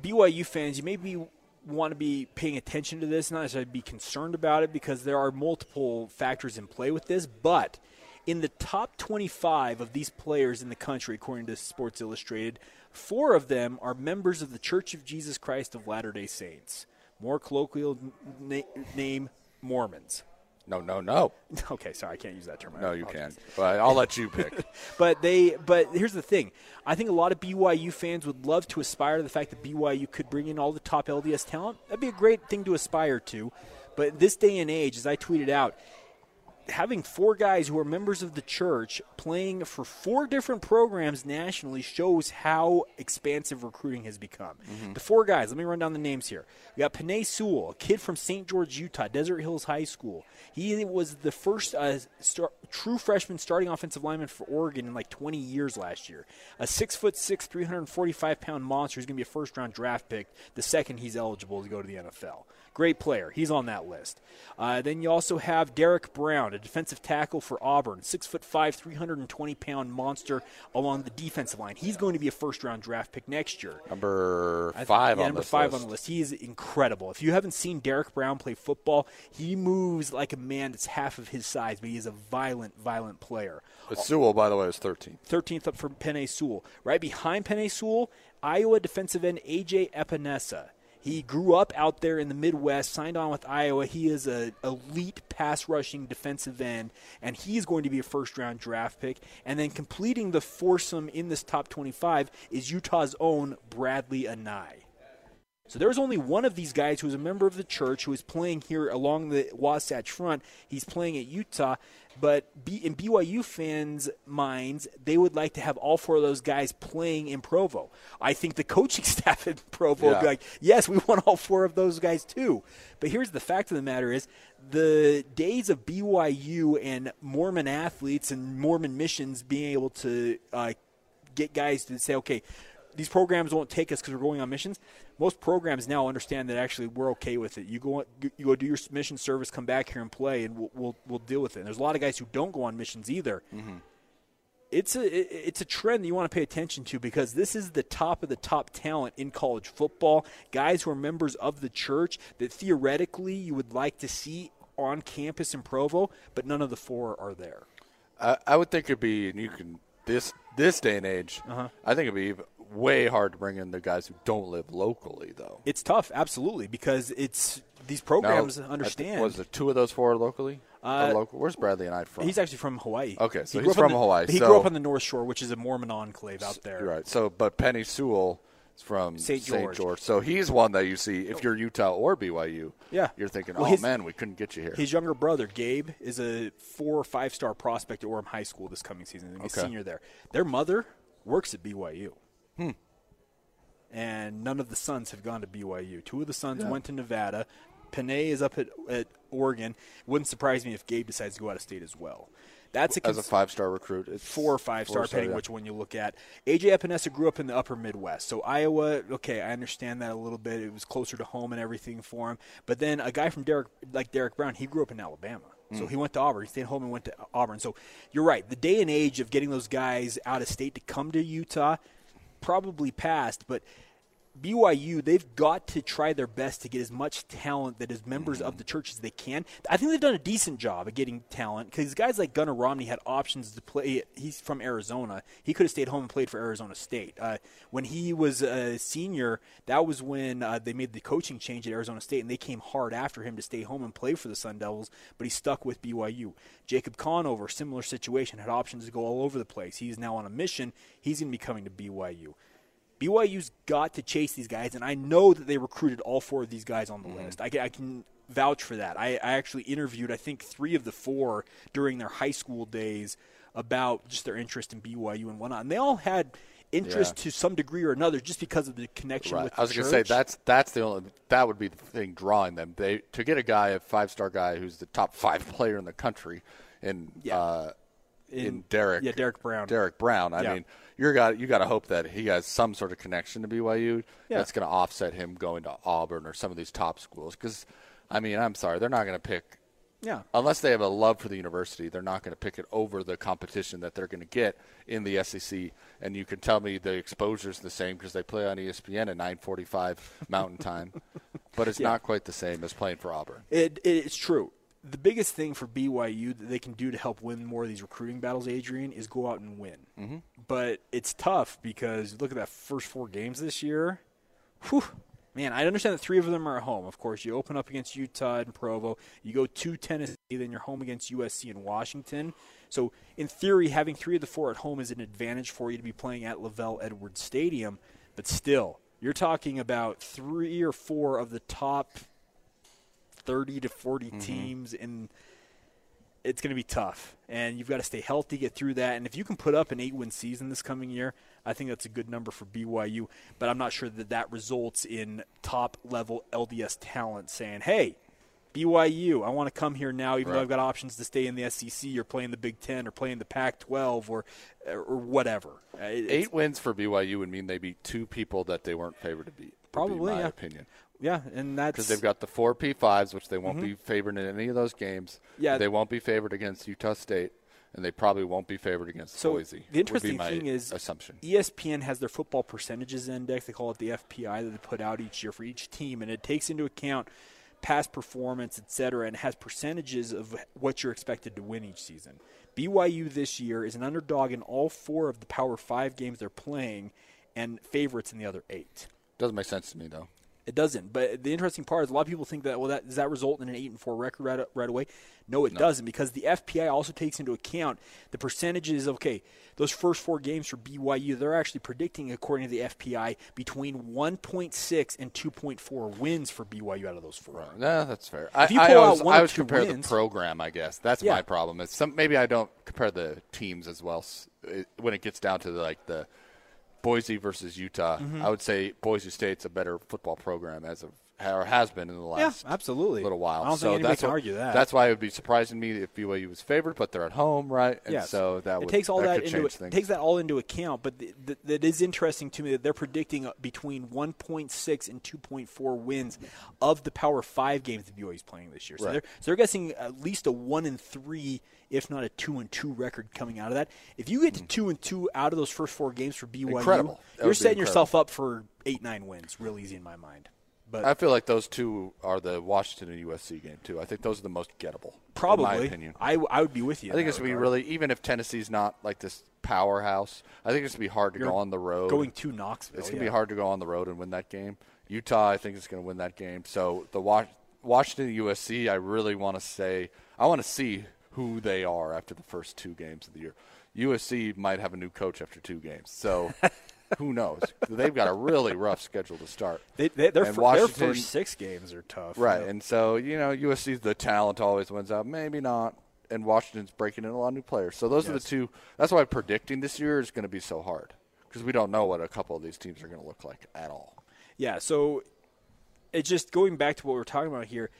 BYU fans, you maybe want to be paying attention to this, not necessarily be concerned about it, because there are multiple factors in play with this. But in the top 25 of these players in the country, according to Sports Illustrated, four of them are members of the Church of Jesus Christ of Latter day Saints. More colloquial na- name Mormons. no, no, no, Okay, sorry, I can't use that term. No, you apologize. can. But I'll let you pick. But they, but here's the thing. I think a lot of BYU fans would love to aspire to the fact that BYU could bring in all the top LDS talent. That'd be a great thing to aspire to. But this day and age, as I tweeted out, having four guys who are members of the church playing for four different programs nationally shows how expansive recruiting has become. The four guys, let me run down the names here. We got Penei Sewell, a kid from St. George, Utah, Desert Hills High School. He was the first uh, star- true freshman starting offensive lineman for Oregon in like 20 years last year. A six foot six, 345 pound monster who's going to be a first round draft pick the second he's eligible to go to the NFL. Great player. He's on that list. Uh, then you also have Derrick Brown, a defensive tackle for Auburn, six foot five, 320 pound monster along the defensive line. He's going to be a first round draft pick next year. Number I th- five yeah, on number five list. on the list. He is incredible. If you haven't seen Derrick Brown play football, he moves like a man that's half of his size, but he is a violent, violent player. But Sewell, by the way, is 13th. 13th up for Penei Sewell. Right behind Penei Sewell, Iowa defensive end AJ Epenesa. He grew up out there in the Midwest, signed on with Iowa. He is an elite pass rushing defensive end, and he is going to be a first round draft pick. And then completing the foursome in this top 25 is Utah's own Bradlee Anae. So there's only one of these guys who's a member of the church who is playing here along the Wasatch Front. He's playing at Utah, but in BYU fans' minds, they would like to have all four of those guys playing in Provo. I think the coaching staff in Provo would be like, yes, we want all four of those guys too. But here's the fact of the matter is the days of BYU and Mormon athletes and Mormon missions being able to uh, get guys to say, okay, these programs won't take us because we're going on missions. Most programs now understand that actually we're okay with it. You go, you go do your mission service, come back here and play, and we'll we'll, we'll deal with it. And there's a lot of guys who don't go on missions either. It's a it- it's a trend that you want to pay attention to because this is the top of the top talent in college football. Guys who are members of the church that theoretically you would like to see on campus in Provo, but none of the four are there. I, I would think it'd be, and you can this this day and age. Uh-huh. I think it'd be way hard to bring in the guys who don't live locally, though. It's tough, absolutely, because it's these programs think- understand. Was the two of those four locally? Uh, local? Where's Bradlee Anae from? He's actually from Hawaii. Okay, so He he's grew up on from the- Hawaii, He so- grew up on the North Shore, which is a Mormon enclave out there. Right. So, but Penei Sewell is from St. St. George. So he's one that you see if you're Utah or BYU. Yeah. You're thinking, Well, oh his- man, we couldn't get you here. His younger brother, Gabe, is a four or five star prospect at Orem High School this coming season. He's Okay. senior there. Their mother works at BYU. Hmm. And none of the sons have gone to BYU. Two of the sons went to Nevada. Penei is up at, at Oregon. Wouldn't surprise me if Gabe decides to go out of state as well. That's a As a five star recruit, it's four or five star, four-star, depending yeah. which one you look at. AJ Epenesa grew up in the upper Midwest. So Iowa, okay, I understand that a little bit. It was closer to home and everything for him. But then a guy from Derrick, like Derrick Brown, he grew up in Alabama. So he went to Auburn. He stayed home and went to Auburn. So you're right. The day and age of getting those guys out of state to come to Utah probably passed, but BYU, they've got to try their best to get as much talent that as members of the church as they can. I think they've done a decent job at getting talent because guys like Gunnar Romney had options to play. He's from Arizona. He could have stayed home and played for Arizona State. Uh, when he was a senior, that was when uh, they made the coaching change at Arizona State, and they came hard after him to stay home and play for the Sun Devils, but he stuck with BYU. Jacob Conover, similar situation, had options to go all over the place. He's now on a mission. He's going to be coming to BYU. BYU's got to chase these guys, and I know that they recruited all four of these guys on the list. I, ca- I can vouch for that. I, I actually interviewed, I think, three of the four during their high school days about just their interest in BYU and whatnot, and they all had interest Yeah. to some degree or another just because of the connection Right. with the I was gonna say that's that's the only that would be the thing drawing them. They to get a guy, a five star guy who's the top five player in the country, in Yeah. uh, in, In- Derrick, yeah, Derrick Brown. Derrick Brown. I Yeah. mean, you're got you got to hope that he has some sort of connection to BYU Yeah. that's going to offset him going to Auburn or some of these top schools. Because, I mean, I'm sorry, they're not going to pick yeah. unless they have a love for the university, they're not going to pick it over the competition that they're going to get in the SEC. And you can tell me the exposure is the same because they play on ESPN at 9:45 Mountain Time, but it's Yeah. not quite the same as playing for Auburn. It, it's true. The biggest thing for BYU that they can do to help win more of these recruiting battles, Adrian, is go out and win. Mm-hmm. But it's tough because look at that first four games this year. Whew, man, I understand that three of them are at home. Of course, you open up against Utah and Provo. You go to Tennessee, then you're home against USC and Washington. So, in theory, having three of the four at home is an advantage for you to be playing at LaVell Edwards Stadium. But still, you're talking about three or four of the top 30 to 40 teams and it's going to be tough and you've got to stay healthy get through that and if you can put up an eight win season this coming year i think that's a good number for byu but i'm not sure that that results in top level lds talent saying hey byu i want to come here now even though i've got options to stay in the sec or play in the big 10 or play in the pac 12 or or whatever Uh, it's- Eight wins for BYU would mean they beat two people that they weren't favored to beat. Probably, my yeah. opinion. Yeah, and that's because they've got the four P5s, which they won't be favored in any of those games. Mm-hmm. Yeah. they won't be favored against Utah State, and they probably won't be favored against So Boise. the interesting would be my thing is, assumption. ESPN has their football percentages index. They call it the FPI that they put out each year for each team, and it takes into account past performance, et cetera, and has percentages of what you're expected to win each season. BYU this year is an underdog in all four of the Power Five games they're playing, and favorites in the other eight. Doesn't make sense to me though. It doesn't. But the interesting part is a lot of people think that well, that does that result in an eight and four record right, right away? No, it doesn't because the FPI also takes into account the percentages. Okay, those first four games for BYU, they're actually predicting according to the FPI between 1.6 and 2.4 wins for BYU out of those four. No, that's fair. I, you I pull out always, one I always compare wins- the program. I guess that's Yeah. my problem. Is some maybe I don't compare the teams as well when it gets down to the, like the Boise versus Utah. Mm-hmm. I would say Boise State's a better football program as of or has been in the last yeah, absolutely. little while. I don't so think anybody that's can what- argue that. That's why it would be surprising me if BYU was favored, but they're at home, right? And Yes. so that it would, takes all that, that, into it, takes that all into account. But th- th- that is interesting to me that they're predicting uh, between 1.6 and 2.4 wins of the Power Five games that BYU is playing this year. So Right. they're so they're guessing at least a one and three, if not a two and two record coming out of that. If you get to two and two out of those first four games for BYU. Incredible. That you're setting yourself up for eight nine wins, real easy in my mind. But I feel like those two are the Washington and USC game too. I think those are the most gettable. probably, my opinion. I, I would be with you. I think it's gonna be really even if Tennessee's not like this powerhouse. I think it's gonna be hard to You're go on the road. going to Knoxville. it's gonna yeah. be hard to go on the road and win that game. Utah, I think is gonna win that game. So the Wa- Washington USC, I really want to say I want to see who they are after the first two games of the year. USC might have a new coach after two games, so who knows? They've got a really rough schedule to start. They, they, their, their first six games are tough. Right, and so you know USC's the talent always wins out. Maybe not, and Washington's breaking in a lot of new players. So those are the two. That's why predicting this year is going to be so hard because we don't know what a couple of these teams are going to look like at all. Yeah, so it's just going back to what we're talking about here,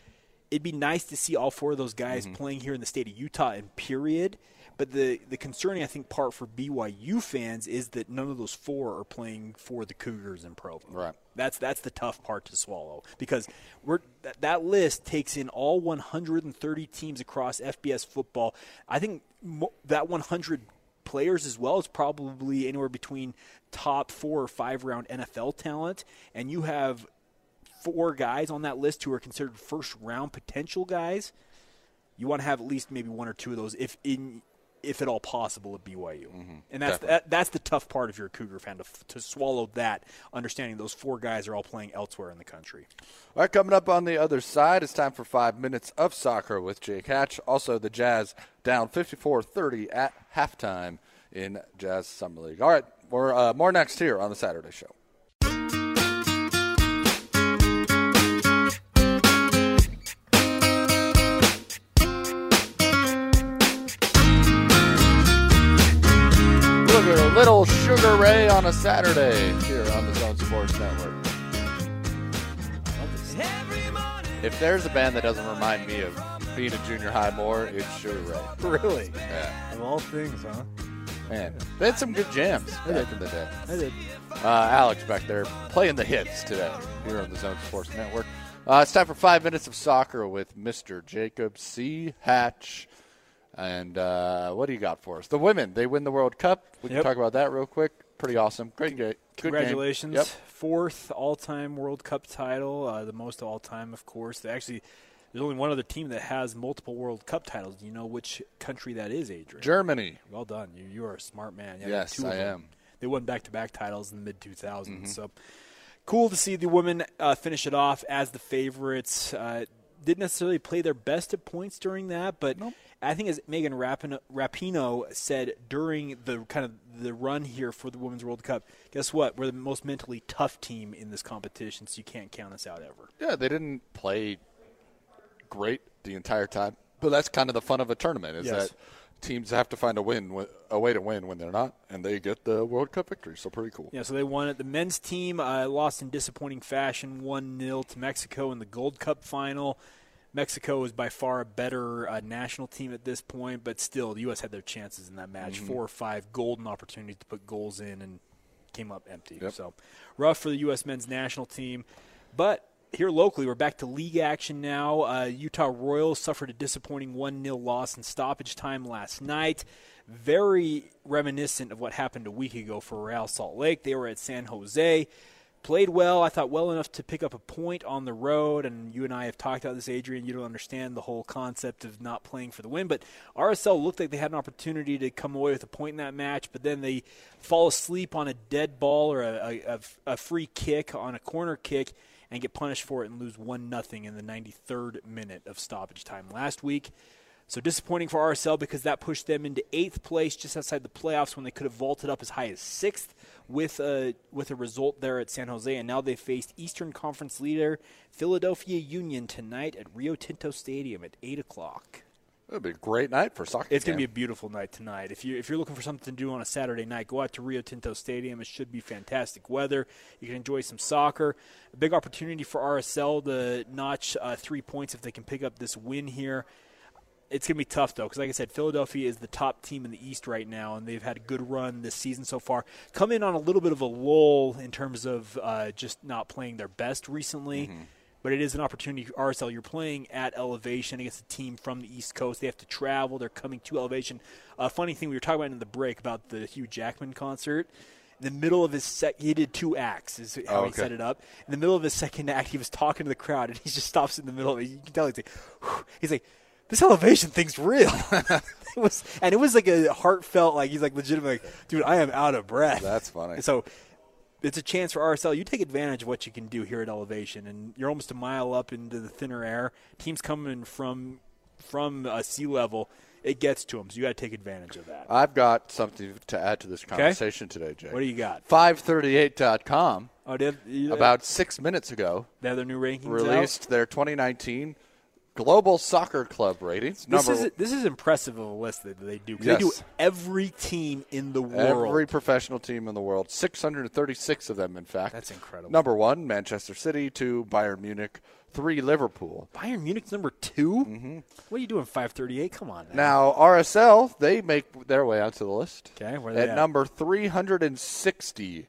it'd be nice to see all four of those guys Mm-hmm. playing here in the state of Utah and period. But the the concerning I think part for BYU fans is that none of those four are playing for the Cougars in Provo. Right. That's that's the tough part to swallow because we're that, that list takes in all 130 teams across FBS football. I think mo- that 100 players as well is probably anywhere between top four or five round NFL talent, and you have four guys on that list who are considered first round potential guys. You want to have at least maybe one or two of those, if in if at all possible, at BYU. And that's that, that's the tough part if you're a Cougar fan to, to swallow that, understanding those four guys are all playing elsewhere in the country. All right, coming up on the other side, it's time for five minutes of soccer with Jake Hatch. Also, the Jazz down 54-30 at halftime in Jazz Summer League. All right, we're uh, more next here on the Saturday Show. Little Sugar Ray on a Saturday here on the Zone Sports Network. If there's a band that doesn't remind me of being a junior high more, it's Sugar Ray. Really? Yeah. Of all things, huh? Man, they had some good jams back in the day. I did. Uh, Alex back there playing the hits today here on the Zone Sports Network. Uh, it's time for five minutes of soccer with Mr. Jacob C. Hatch. And uh, what do you got for us? The women, they win the World Cup. We can talk about that real quick. Pretty awesome. Great game. Congratulations. Yep. Fourth all time World Cup title, uh, the most all time, of course. They actually, there's only one other team that has multiple World Cup titles. Do you know which country that is, Adrian? Germany. Well done. You, you are a smart man. Yeah, Yes, I am. Mm-hmm. They won back to back titles in the mid 2000s. So cool to see the women uh, finish it off as the favorites. Uh, didn't necessarily play their best at points during that, but I think as Megan Rapinoe, Rapinoe said during the kind of the run here for the Women's World Cup, guess what? We're the most mentally tough team in this competition, so you can't count us out ever. Yeah, they didn't play great the entire time, but that's kind of the fun of a tournament is Yes. that teams have to find a win, a way to win when they're not, and they get the World Cup victory. So pretty cool. Yeah, so they won it. The men's team uh, lost in disappointing fashion, 1 0 to Mexico in the Gold Cup final. Mexico is by far a better uh, national team at this point, but still, the U.S. had their chances in that match. Four or five golden opportunities to put goals in and came up empty. Yep. So rough for the U.S. men's national team. But here locally, we're back to league action now. Uh, Utah Royals suffered a disappointing 1 0 loss in stoppage time last night. Very reminiscent of what happened a week ago for Real Salt Lake. They were at San Jose. Played well, I thought well enough to pick up a point on the road. And you and I have talked about this, Adrian. You don't understand the whole concept of not playing for the win. But RSL looked like they had an opportunity to come away with a point in that match, but then they fall asleep on a dead ball or a, a, a free kick on a corner kick and get punished for it and lose 1 nothing in the 93rd minute of stoppage time last week. So disappointing for RSL because that pushed them into eighth place, just outside the playoffs, when they could have vaulted up as high as sixth with a with a result there at San Jose. And now they faced Eastern Conference leader Philadelphia Union tonight at Rio Tinto Stadium at eight o'clock. It'll be a great night for soccer. It's going to be a beautiful night tonight. If you if you're looking for something to do on a Saturday night, go out to Rio Tinto Stadium. It should be fantastic weather. You can enjoy some soccer. A big opportunity for RSL to notch uh, three points if they can pick up this win here. It's going to be tough though, because like I said, Philadelphia is the top team in the East right now, and they've had a good run this season so far. Come in on a little bit of a lull in terms of uh, just not playing their best recently but it is an opportunity for RSL. You're playing at elevation against a team from the East Coast. They have to travel. They're coming to elevation. A funny thing we were talking about in the break about the Hugh Jackman concert. In the middle of his sec, he did two acts. Is how Oh, he set it up. In the middle of his second act, he was talking to the crowd, and he just stops in the middle of it. You can tell he's like, "Whew." he's like, this elevation thing's real. it was, and it was like a heartfelt, like he's like legitimate, like, dude, I am out of breath. That's funny. So it's a chance for RSL. You take advantage of what you can do here at elevation, and you're almost a mile up into the thinner air. Teams coming from from uh, sea level, it gets to them. So you got to take advantage of that. I've got something to add to this conversation today, Jay. What do you got? 538.com, Oh, have, you- about six minutes ago, they have their new rankings out? released their 2019 Global Soccer Club ratings. This Number is this is impressive of a list that they do. 'cause They do every team in the world. Every professional team in the world, 636 of them, in fact. That's incredible. Number one, Manchester City. Two, Bayern Munich. Three, Liverpool. Bayern Munich's number 2 Mm-hmm. What are you doing? Five thirty-eight. Come on. Now, RSL, they make their way onto the list. Okay, where they at, at? number 360.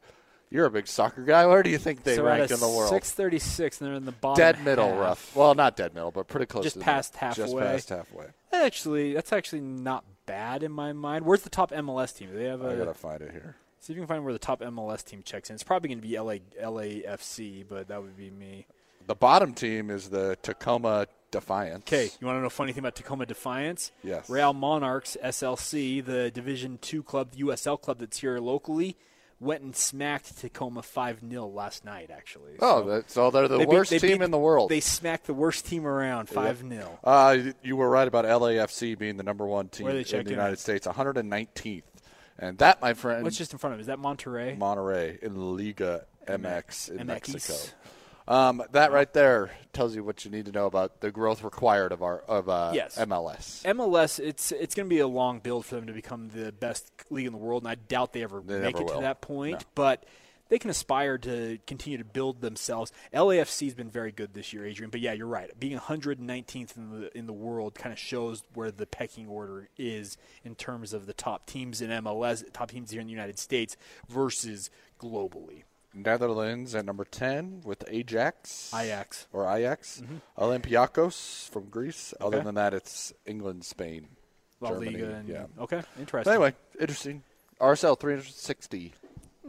You're a big soccer guy. Where do you think they so rank in the world? Six thirty-six, and they're in the bottom. dead middle, half. rough. Well, not dead middle, but pretty close. Just to the past middle. Just halfway. past halfway. Actually, that's actually not bad in my mind. Where's the top MLS team? Do they have I a? gotta find it here. See if you can find where the top MLS team checks in. It's probably going to be LA LAFC, but that would be me. The bottom team is the Tacoma Defiance. Okay, you want to know a funny thing about Tacoma Defiance? Yes. Real Monarchs SLC, the Division Two club, the USL club that's here locally, went and smacked Tacoma five 0 last night. Actually. Oh, So that's, so they're the they beat- worst they team beat- in the world. They smacked the worst team around five 0 Uh, you were right about LAFC being the number one team Where are they in the United at? States, 119th, and that, my friend, What's just in front of him? Is that Monterrey? Monterrey in Liga MX in MX. Mexico. Um, that right there tells you what you need to know about the growth required of our of uh, Yes. MLS. MLS, it's it's going to be a long build for them to become the best league in the world, and I doubt they ever They make it to that point. No. But they can aspire to continue to build themselves. LAFC has been very good this year, Adrian. But yeah, you're right. Being 119th in the in the world kind of shows where the pecking order is in terms of the top teams in MLS, top teams here in the United States versus globally. Netherlands at number 10 with Ajax. Ajax. Or Ajax. Olympiacos from Greece. Other Mm-hmm. Than that, it's England, Spain, La Germany. Liga and yeah. okay, But interesting. anyway, interesting. RSL 360.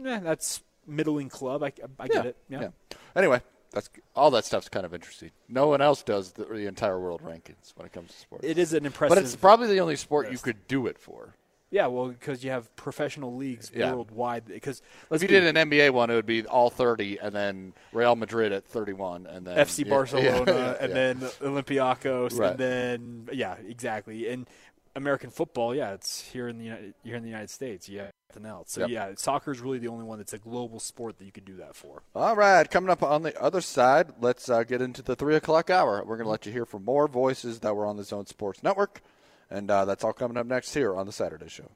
Yeah, that's middling club. I, I get it. Yeah. Anyway, that's all that stuff's kind of interesting. No one else does the, the entire world rankings when it comes to sports. It is an impressive. but it's probably the only sport you could do it for. Yeah, well, because you have professional leagues Yeah. worldwide. Because If you be- did an NBA one, it would be all 30, and then Real Madrid at 31, and then FC yeah, Barcelona, yeah, and then Olympiacos, Right. and then yeah, exactly. And American football, yeah, it's here in the United, here in the United States. Yeah, nothing else. So Yep. yeah, soccer is really the only one that's a global sport that you could do that for. All right, coming up on the other side, let's uh, get into the three o'clock hour. We're going to let you hear from more voices that were on the Zone Sports Network, and uh, that's all coming up next here on the Saturday Show.